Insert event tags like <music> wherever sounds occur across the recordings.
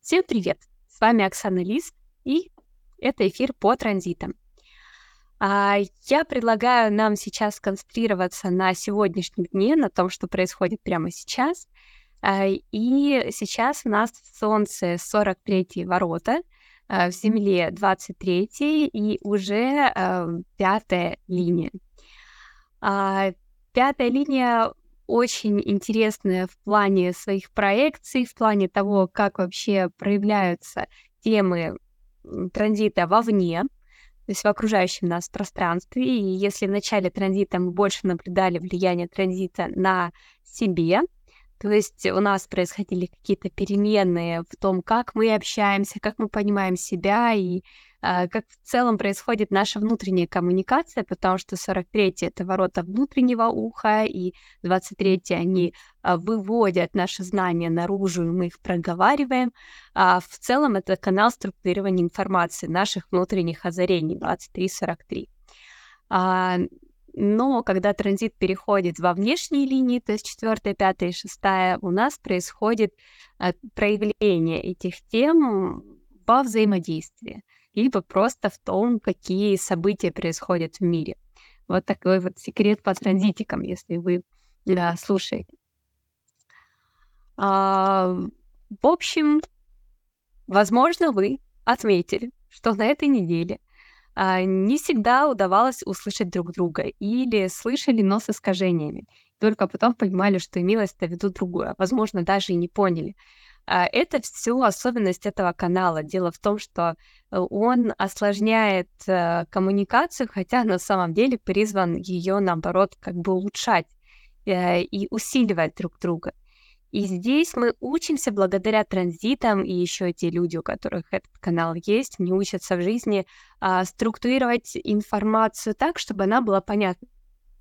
Всем привет! С вами Оксана Лис, и это эфир по транзитам. А, я предлагаю нам сейчас сконцентрироваться на сегодняшнем дне, на том, что происходит прямо сейчас. А, и сейчас у нас в Солнце 43 ворота, а, в Земле 23 и уже пятая линия. Пятая линия очень интересная в плане своих проекций, в плане того, как вообще проявляются темы транзита вовне, то есть в окружающем нас пространстве. И если в начале транзита мы больше наблюдали влияние транзита на себе, то есть у нас происходили какие-то перемены в том, как мы общаемся, как мы понимаем себя и как в целом происходит наша внутренняя коммуникация, потому что 43 это ворота внутреннего уха, и 23 они а, выводят наши знания наружу, и мы их проговариваем. А в целом это канал структурирования информации, наших внутренних озарений 23-43. А, но когда транзит переходит во внешние линии, то есть 4, 5 и 6, у нас происходит проявление этих тем во взаимодействии либо просто в том, какие события происходят в мире. Вот такой вот секрет по транзитикам, если вы да, слушаете. А, в общем, возможно, вы отметили, что на этой неделе а, не всегда удавалось услышать друг друга или слышали, но с искажениями. Только потом понимали, что имелось в виду другое. Возможно, даже и не поняли. А, это все особенность этого канала. Дело в том, что э, он осложняет э, коммуникацию, хотя на самом деле призван ее, наоборот, как бы улучшать э, и усиливать друг друга. И здесь мы учимся благодаря транзитам, и еще те люди, у которых этот канал есть, не учатся в жизни а, структурировать информацию так, чтобы она была понятна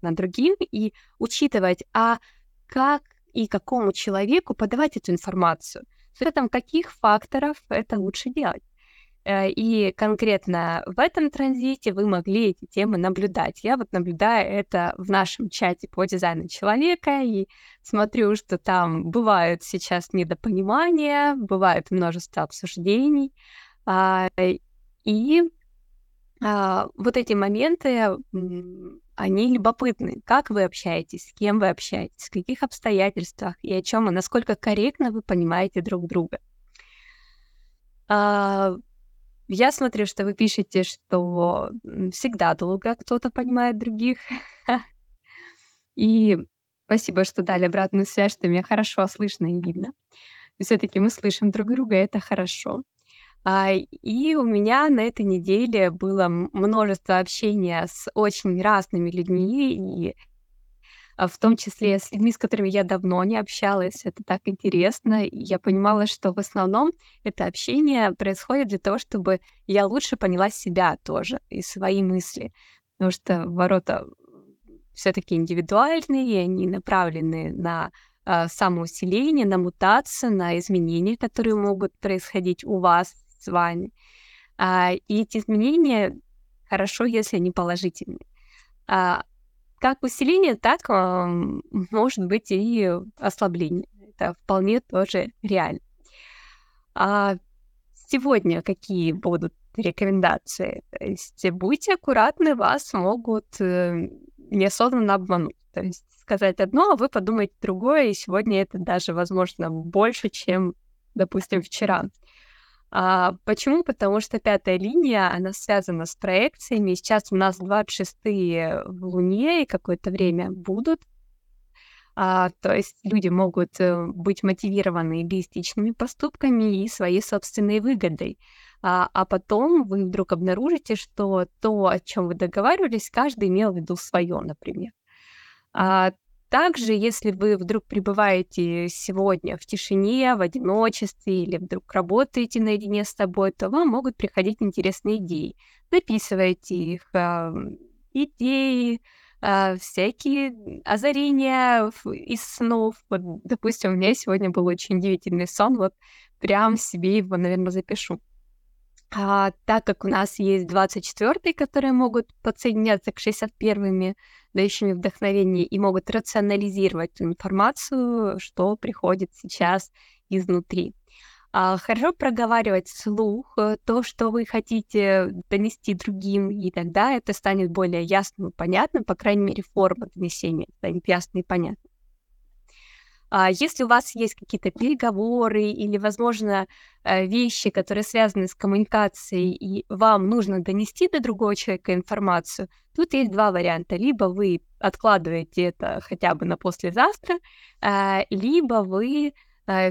другим, и учитывать, а как и какому человеку подавать эту информацию, с учетом каких факторов это лучше делать. Э, и конкретно в этом транзите вы могли эти темы наблюдать. Я вот наблюдаю это в нашем чате по дизайну человека и смотрю, что там бывают сейчас недопонимания, бывает множество обсуждений. А, и а, вот эти моменты они любопытны. Как вы общаетесь, с кем вы общаетесь, в каких обстоятельствах и о чем, и насколько корректно вы понимаете друг друга. А, я смотрю, что вы пишете, что всегда долго кто-то понимает других. <laughs> И спасибо, что дали обратную связь, что меня хорошо слышно и видно. Все-таки мы слышим друг друга, это хорошо. А, и у меня на этой неделе было множество общения с очень разными людьми, и а, в том числе с людьми, с которыми я давно не общалась. Это так интересно. И я понимала, что в основном это общение происходит для того, чтобы я лучше поняла себя тоже и свои мысли. Потому что ворота все-таки индивидуальные, они направлены на э, самоусиление, на мутацию, на изменения, которые могут происходить у вас с вами. А, и эти изменения хорошо, если они положительные. А, как усиление, так а, может быть и ослабление. Это вполне тоже реально. А сегодня какие будут рекомендации? То есть будьте аккуратны, вас могут э, неосознанно обмануть. То есть сказать одно, а вы подумаете другое, и сегодня это даже, возможно, больше, чем, допустим, вчера. А, почему? Потому что пятая линия, она связана с проекциями. Сейчас у нас 26-е в Луне и какое-то время будут. А, то есть люди могут э, быть мотивированы эгоистичными поступками и своей собственной выгодой. А, а потом вы вдруг обнаружите, что то, о чем вы договаривались, каждый имел в виду свое, например. А, также, если вы вдруг пребываете сегодня в тишине, в одиночестве или вдруг работаете наедине с собой, то вам могут приходить интересные идеи. Записывайте их, э, идеи, э, всякие озарения из снов. Вот, допустим, у меня сегодня был очень удивительный сон, вот прям себе его, наверное, запишу. А, так как у нас есть 24 которые могут подсоединяться к 61-ми, дающими вдохновение, и могут рационализировать ту информацию, что приходит сейчас изнутри. А, хорошо проговаривать вслух э, то, что вы хотите донести другим, и тогда это станет более ясным и понятным, по крайней мере, форма донесения станет ясной и понятной. А если у вас есть какие-то переговоры или, возможно, э, вещи, которые связаны с коммуникацией, и вам нужно донести до другого человека информацию, тут есть два варианта. Либо вы откладываете это хотя бы на послезавтра, а, либо вы э,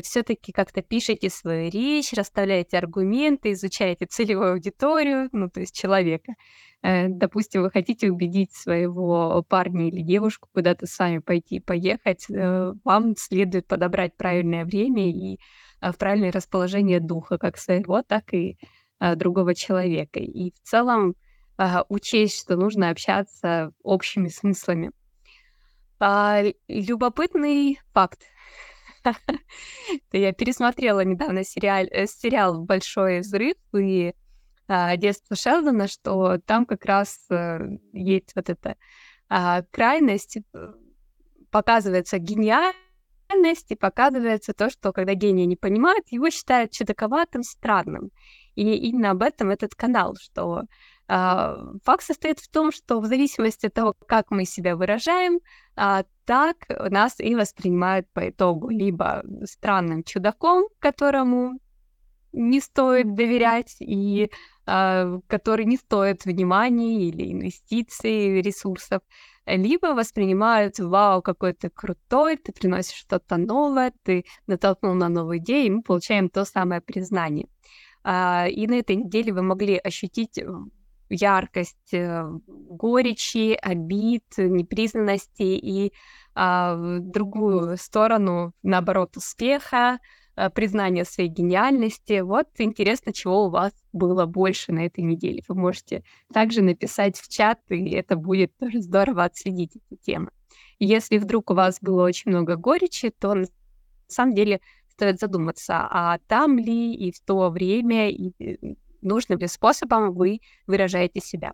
все-таки как-то пишете свою речь, расставляете аргументы, изучаете целевую аудиторию, ну, то есть человека. Э, допустим, вы хотите убедить своего парня или девушку куда-то сами пойти поехать, э, вам следует подобрать правильное время и в правильное расположение духа, как своего, так и другого человека. И в целом учесть, что нужно общаться общими смыслами. А, любопытный факт. <laughs> Я пересмотрела недавно сериал, э, сериал «Большой взрыв» и а, детство Шелдона, что там как раз э, есть вот эта а, крайность, э, показывается гениальность и показывается то, что когда гения не понимает, его считают чудаковатым, странным. И именно об этом этот канал, что факт состоит в том, что в зависимости от того, как мы себя выражаем, а, так нас и воспринимают по итогу либо странным чудаком, которому не стоит доверять и а, который не стоит внимания или инвестиций, ресурсов, либо воспринимают, вау, какой ты крутой, ты приносишь что-то новое, ты натолкнул на новую идею, и мы получаем то самое признание. И на этой неделе вы могли ощутить яркость э, горечи, обид, непризнанности и а, в другую сторону, наоборот, успеха, а, признания своей гениальности. Вот интересно, чего у вас было больше на этой неделе. Вы можете также написать в чат, и это будет тоже здорово отследить эту тему. Если вдруг у вас было очень много горечи, то на самом деле стоит задуматься, а там ли и в то время, и нужным ли способом вы выражаете себя.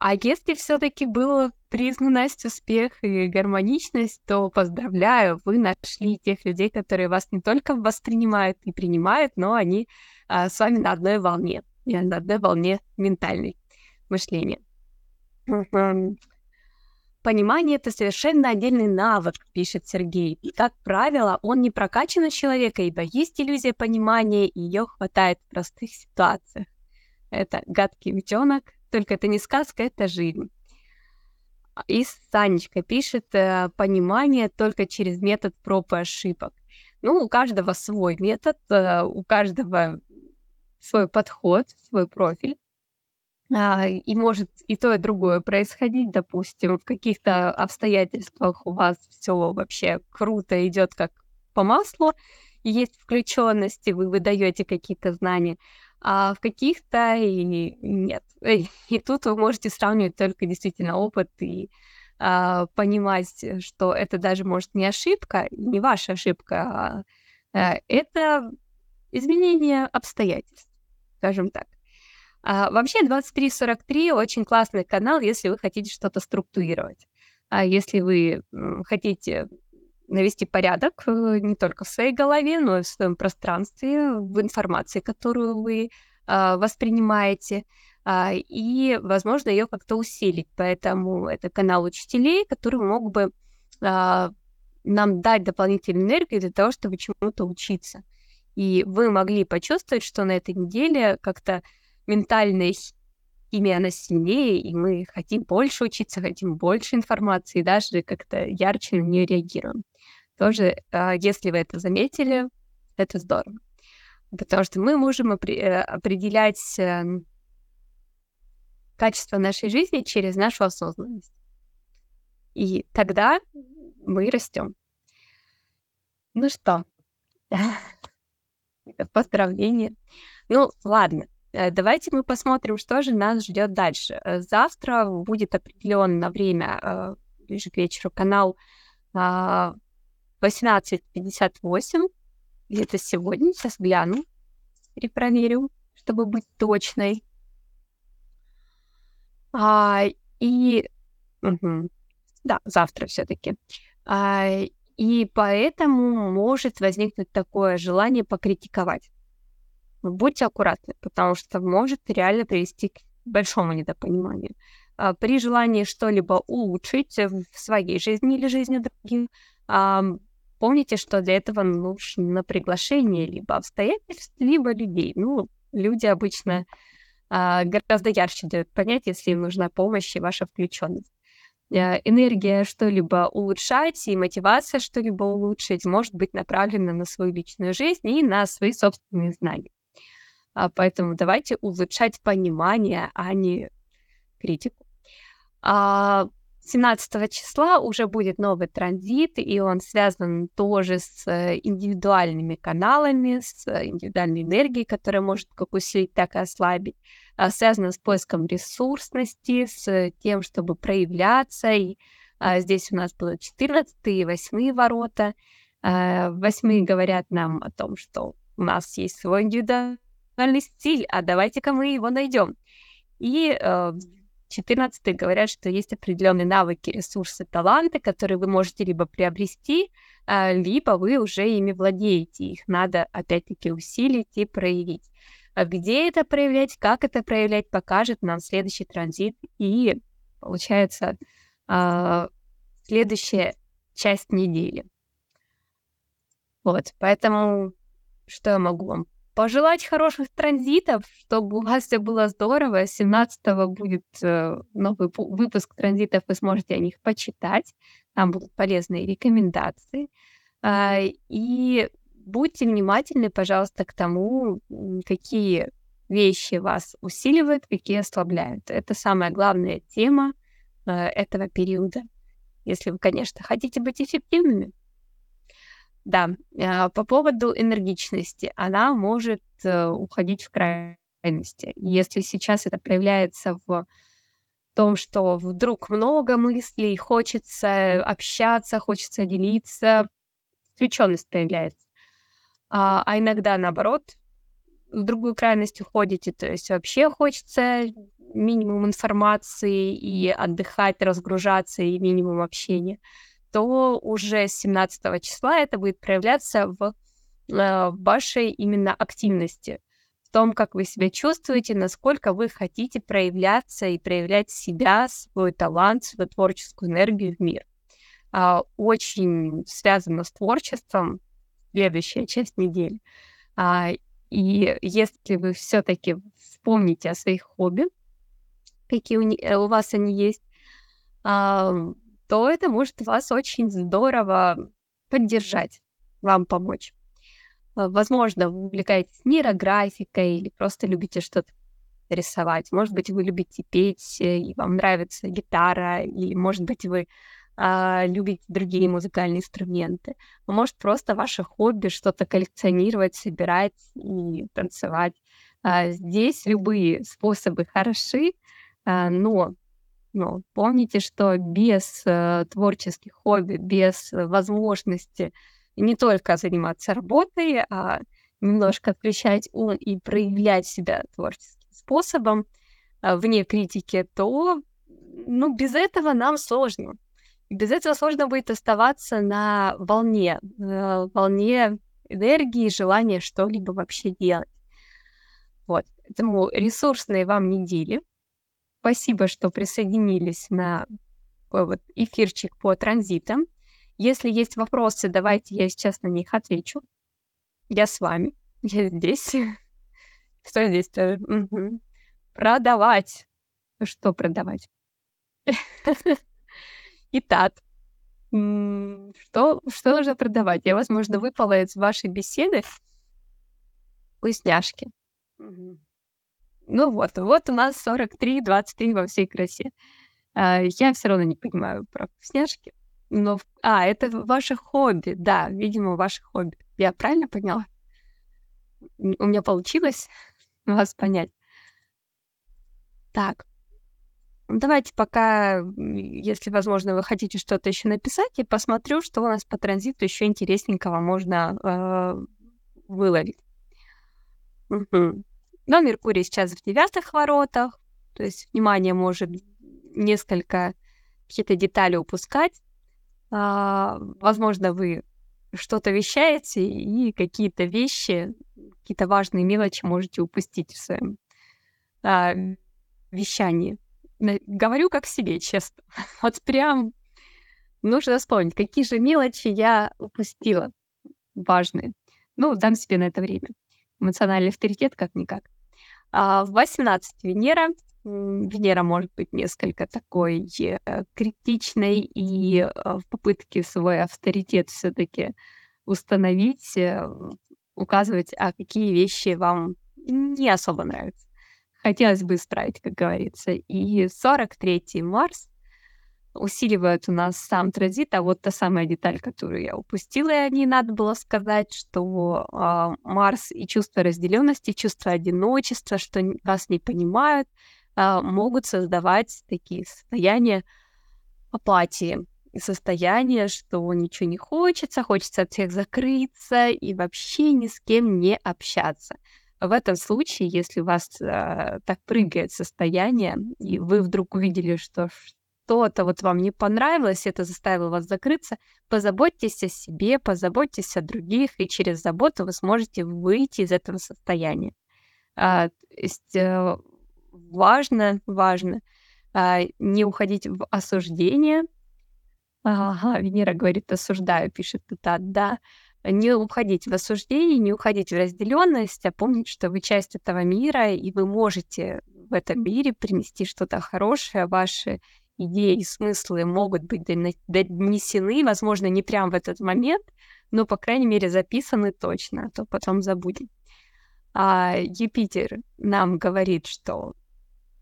А если все-таки было признанность, успех и гармоничность, то поздравляю, вы нашли тех людей, которые вас не только воспринимают и принимают, но они а, с вами на одной волне, на одной волне ментальной мышления. Понимание — это совершенно отдельный навык, пишет Сергей. И, как правило, он не прокачан у человека, ибо есть иллюзия понимания, и ее хватает в простых ситуациях. Это «Гадкий утенок», только это не сказка, это жизнь. И Санечка пишет э, «Понимание только через метод проб и ошибок». Ну, у каждого свой метод, э, у каждого свой подход, свой профиль. А, и может и то, и другое происходить. Допустим, в каких-то обстоятельствах у вас все вообще круто идет как по маслу, есть включенности, вы выдаете какие-то знания, а в каких-то и нет. <laughs> И тут вы можете сравнивать только действительно опыт и а, понимать, что это даже может не ошибка, не ваша ошибка, а, а это изменение обстоятельств, скажем так. А, вообще 2343 очень классный канал, если вы хотите что-то структурировать. А если вы хотите навести порядок э, не только в своей голове, но и в своем пространстве, в информации, которую вы а, воспринимаете, а, и, возможно, ее как-то усилить. Поэтому это канал учителей, который мог бы а, нам дать дополнительную энергию для того, чтобы чему-то учиться. И вы могли почувствовать, что на этой неделе как-то ментальная химия, она сильнее, и мы хотим больше учиться, хотим больше информации, даже как-то ярче на нее реагируем. Тоже, если вы это заметили, это здорово. Потому что мы можем э, определять эм, качество нашей жизни через нашу осознанность. И тогда мы растем. Ну что, <laughs> поздравления. Ну, ладно, давайте мы посмотрим, что же нас ждет дальше. Э, завтра будет определенно время, ближе к вечеру, канал 18.58 или это сегодня? Сейчас гляну. Перепроверю, чтобы быть точной. А, и... Угу. Да, завтра все таки а, и поэтому может возникнуть такое желание покритиковать. Будьте аккуратны, потому что может реально привести к большому недопониманию. А, при желании что-либо улучшить в своей жизни или жизни других, помните, что для этого нужно приглашение либо обстоятельств, либо людей. Ну, люди обычно а, гораздо ярче дают понять, если им нужна помощь и ваша включенность. Э, энергия что-либо улучшать и мотивация что-либо улучшить может быть направлена на свою личную жизнь и на свои собственные знания. А поэтому давайте улучшать понимание, а не критику. А 17 числа уже будет новый транзит, и он связан тоже с э, индивидуальными каналами, с индивидуальной энергией, которая может как усилить, так и ослабить. А, связано с поиском ресурсности, с тем, чтобы проявляться. И а, здесь у нас было 14 и 8 ворота. А, 8 говорят нам о том, что у нас есть свой индивидуальный стиль, а давайте-ка мы его найдем. И э, 14 говорят, что есть определенные навыки, ресурсы, таланты, которые вы можете либо приобрести, а, либо вы уже ими владеете. Их надо, опять-таки, усилить и проявить. А где это проявлять, как это проявлять, покажет нам следующий транзит. И, получается, а, следующая часть недели. Вот, поэтому что я могу вам пожелать хороших транзитов, чтобы у вас все было здорово. 17 будет э, новый выпуск транзитов, вы сможете о них почитать. Там будут полезные рекомендации. А, и будьте внимательны, пожалуйста, к тому, какие вещи вас усиливают, какие ослабляют. Это самая главная тема э, этого периода. Если вы, конечно, хотите быть эффективными. Да, а, по поводу энергичности. Она может э, уходить в крайности. Если сейчас это проявляется в том, что вдруг много мыслей, хочется общаться, хочется делиться, включенность появляется. А, а иногда, наоборот, в другую крайность уходите, то есть вообще хочется минимум информации и отдыхать, разгружаться, и минимум общения то уже с 17 числа это будет проявляться в э, вашей именно активности, в том, как вы себя чувствуете, насколько вы хотите проявляться и проявлять себя, свой талант, свою творческую энергию в мир. А, очень связано с творчеством следующая часть недели. А, и если вы все-таки вспомните о своих хобби, какие у, не, у вас они есть, то это может вас очень здорово поддержать, вам помочь. Э, возможно, вы увлекаетесь нейрографикой или просто любите что-то рисовать. Может быть, вы любите петь, э, и вам нравится гитара, или, может быть, вы а, любите другие музыкальные инструменты. Может, просто ваше хобби что-то коллекционировать, собирать и танцевать. А, здесь любые способы хороши, а, но ну, помните, что без э, творческих хобби, без возможности не только заниматься работой, а немножко включать ум и проявлять себя творческим способом э, вне критики, то ну, без этого нам сложно. Без этого сложно будет оставаться на волне, э, волне энергии, желания что-либо вообще делать. Вот. Поэтому ресурсные вам недели — Спасибо, что присоединились на такой вот эфирчик по транзитам. Если есть вопросы, давайте я сейчас на них отвечу. Я с вами. Я здесь. <laughs> Что здесь-то? Угу. Продавать. Что продавать? <laughs> Итак, что, что нужно продавать? Я, возможно, выпала из вашей беседы вкусняшки. Угу. Ну вот, вот у нас 43, 23 во всей красе. А, я все равно не понимаю про вкусняшки. Но... А, это ваше хобби. Да, видимо, ваше хобби. Я правильно поняла? У меня получилось <laughs> вас понять. Так. Давайте пока, если возможно, вы хотите что-то еще написать, я посмотрю, что у нас по транзиту еще интересненького можно э, выловить. Но Меркурий сейчас в девятых воротах, то есть внимание может несколько какие-то детали упускать. А, возможно, вы что-то вещаете, и какие-то вещи, какие-то важные мелочи можете упустить в своем а, вещании. Говорю как себе, честно. <laughs> Вот прям нужно вспомнить, какие же мелочи я упустила важные. Ну, дам себе на это время. Эмоциональный авторитет как-никак. А в 18 Венера Венера может быть несколько такой э, критичной и э, в попытке свой авторитет все-таки установить, э, указывать, а какие вещи вам не особо нравятся. Хотелось бы исправить, как говорится. И 43-й Марс усиливает у нас сам транзит, а вот та самая деталь, которую я упустила, и о надо было сказать, что э, Марс и чувство разделенности, чувство одиночества, что вас не понимают, а, могут создавать такие состояния апатии состояние, что ничего не хочется, хочется от всех закрыться и вообще ни с кем не общаться. В этом случае, если у вас э, так прыгает состояние, и вы вдруг увидели, что что-то вот вам не понравилось, это заставило вас закрыться, позаботьтесь о себе, позаботьтесь о других, и через заботу вы сможете выйти из этого состояния. А, то есть э, важно, важно а, не уходить в осуждение. Ага, Венера говорит, осуждаю, пишет Тата, да. Не уходить в осуждение, не уходить в разделенность, а помнить, что вы часть этого мира, и вы можете в этом мире принести что-то хорошее, ваши идеи и смыслы могут быть донесены, возможно, не прямо в этот момент, но, по крайней мере, записаны точно, а то потом забудем. А Юпитер нам говорит, что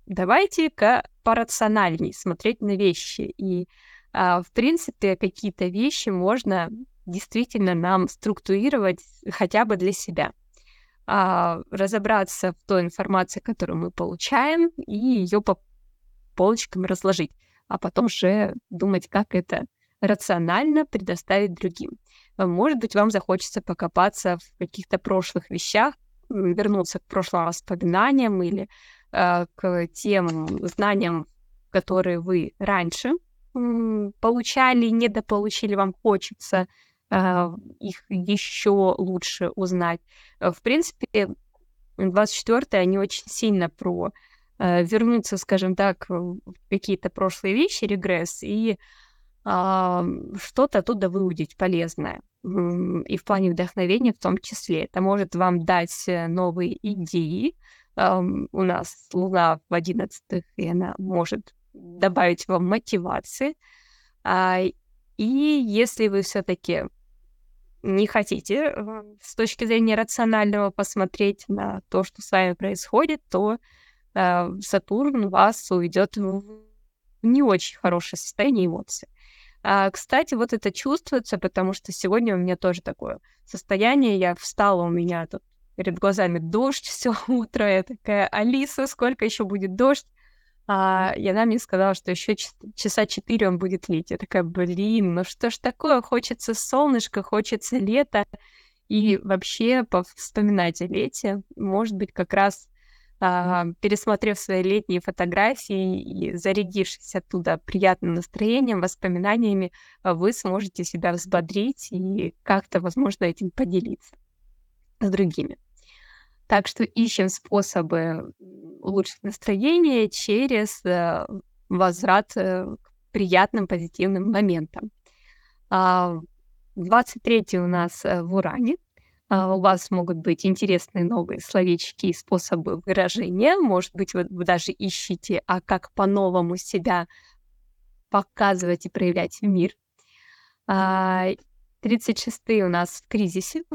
давайте-ка порациональней смотреть на вещи. И, а, в принципе, какие-то вещи можно действительно нам структурировать хотя бы для себя. А, разобраться в той информации, которую мы получаем, и ее по полочкам разложить, а потом уже думать, как это рационально предоставить другим. Может быть, вам захочется покопаться в каких-то прошлых вещах, вернуться к прошлым воспоминаниям или Э, к тем знаниям, которые вы раньше получали, недополучили, вам хочется э, их еще лучше узнать. Э, в принципе, 24 они очень сильно про вернуться, скажем так, в какие-то прошлые вещи, регресс, и что-то оттуда выудить полезное. И в плане вдохновения в том числе. Это может вам дать новые идеи, у нас Луна в одиннадцатых, и она может добавить вам мотивации. А, и если вы все-таки не хотите э, с точки зрения рационального посмотреть на то, что с вами происходит, то э, Сатурн вас уведет в не очень хорошее состояние эмоций. А, кстати, вот это чувствуется, потому что сегодня у меня тоже такое состояние. Я встала, у меня тут перед глазами дождь <laughs> все утро. Я такая, Алиса, сколько еще будет дождь? А, и она мне сказала, что еще часа четыре он будет лить. Я такая, блин, ну что ж такое? Хочется солнышко, хочется лето. И вообще вспоминать о лете, может быть, как раз а, пересмотрев свои летние фотографии и зарядившись оттуда приятным настроением, воспоминаниями, вы сможете себя взбодрить и как-то, возможно, этим поделиться с другими. Так что ищем способы улучшить настроение через э, возврат э, к приятным, позитивным моментам. 23 а, у нас э, в Уране. А, у вас могут быть интересные новые словечки и способы выражения. Может быть, вы, вы даже ищете, а как по-новому себя показывать и проявлять в мир. 36 а, у нас в кризисе. <laughs>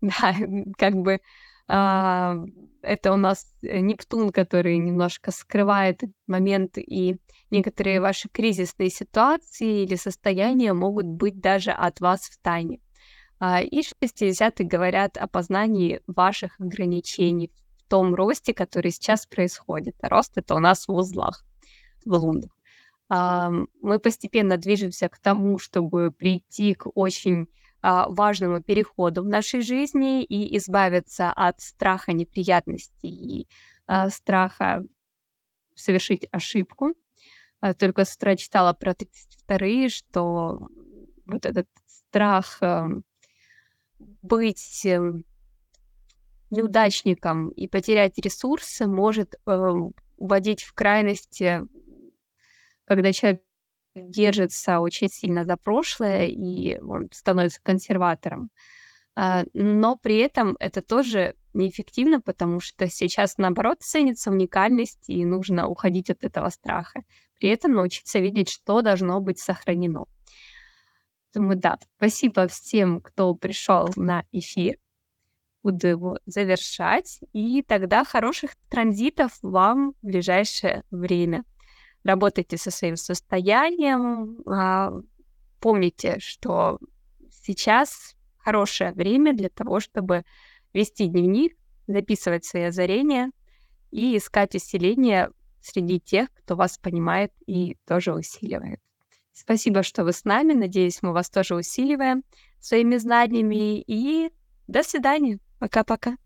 Да, как бы а, это у нас Нептун, который немножко скрывает момент, и некоторые ваши кризисные ситуации или состояния могут быть даже от вас в тайне. А, и 60-е говорят о познании ваших ограничений в том росте, который сейчас происходит. А рост это у нас в узлах, в лунах. А, мы постепенно движемся к тому, чтобы прийти к очень а, важному переходу в нашей жизни и избавиться от страха неприятностей и страха совершить ошибку. Только с читала про 32 что вот этот страх эм, быть эм, неудачником и потерять ресурсы может э, уводить в крайности, когда человек держится очень сильно за прошлое и он становится консерватором. А, но при этом это тоже неэффективно, потому что сейчас, наоборот, ценится уникальность, и нужно уходить от этого страха. При этом научиться видеть, что должно быть сохранено. Поэтому да, спасибо всем, кто пришел на эфир. Буду его завершать. И тогда хороших транзитов вам в ближайшее время. Работайте со своим состоянием. А, помните, что сейчас хорошее время для того, чтобы вести дневник, записывать свои озарения и искать усиление среди тех, кто вас понимает и тоже усиливает. Спасибо, что вы с нами. Надеюсь, мы вас тоже усиливаем своими знаниями. И до свидания. Пока-пока.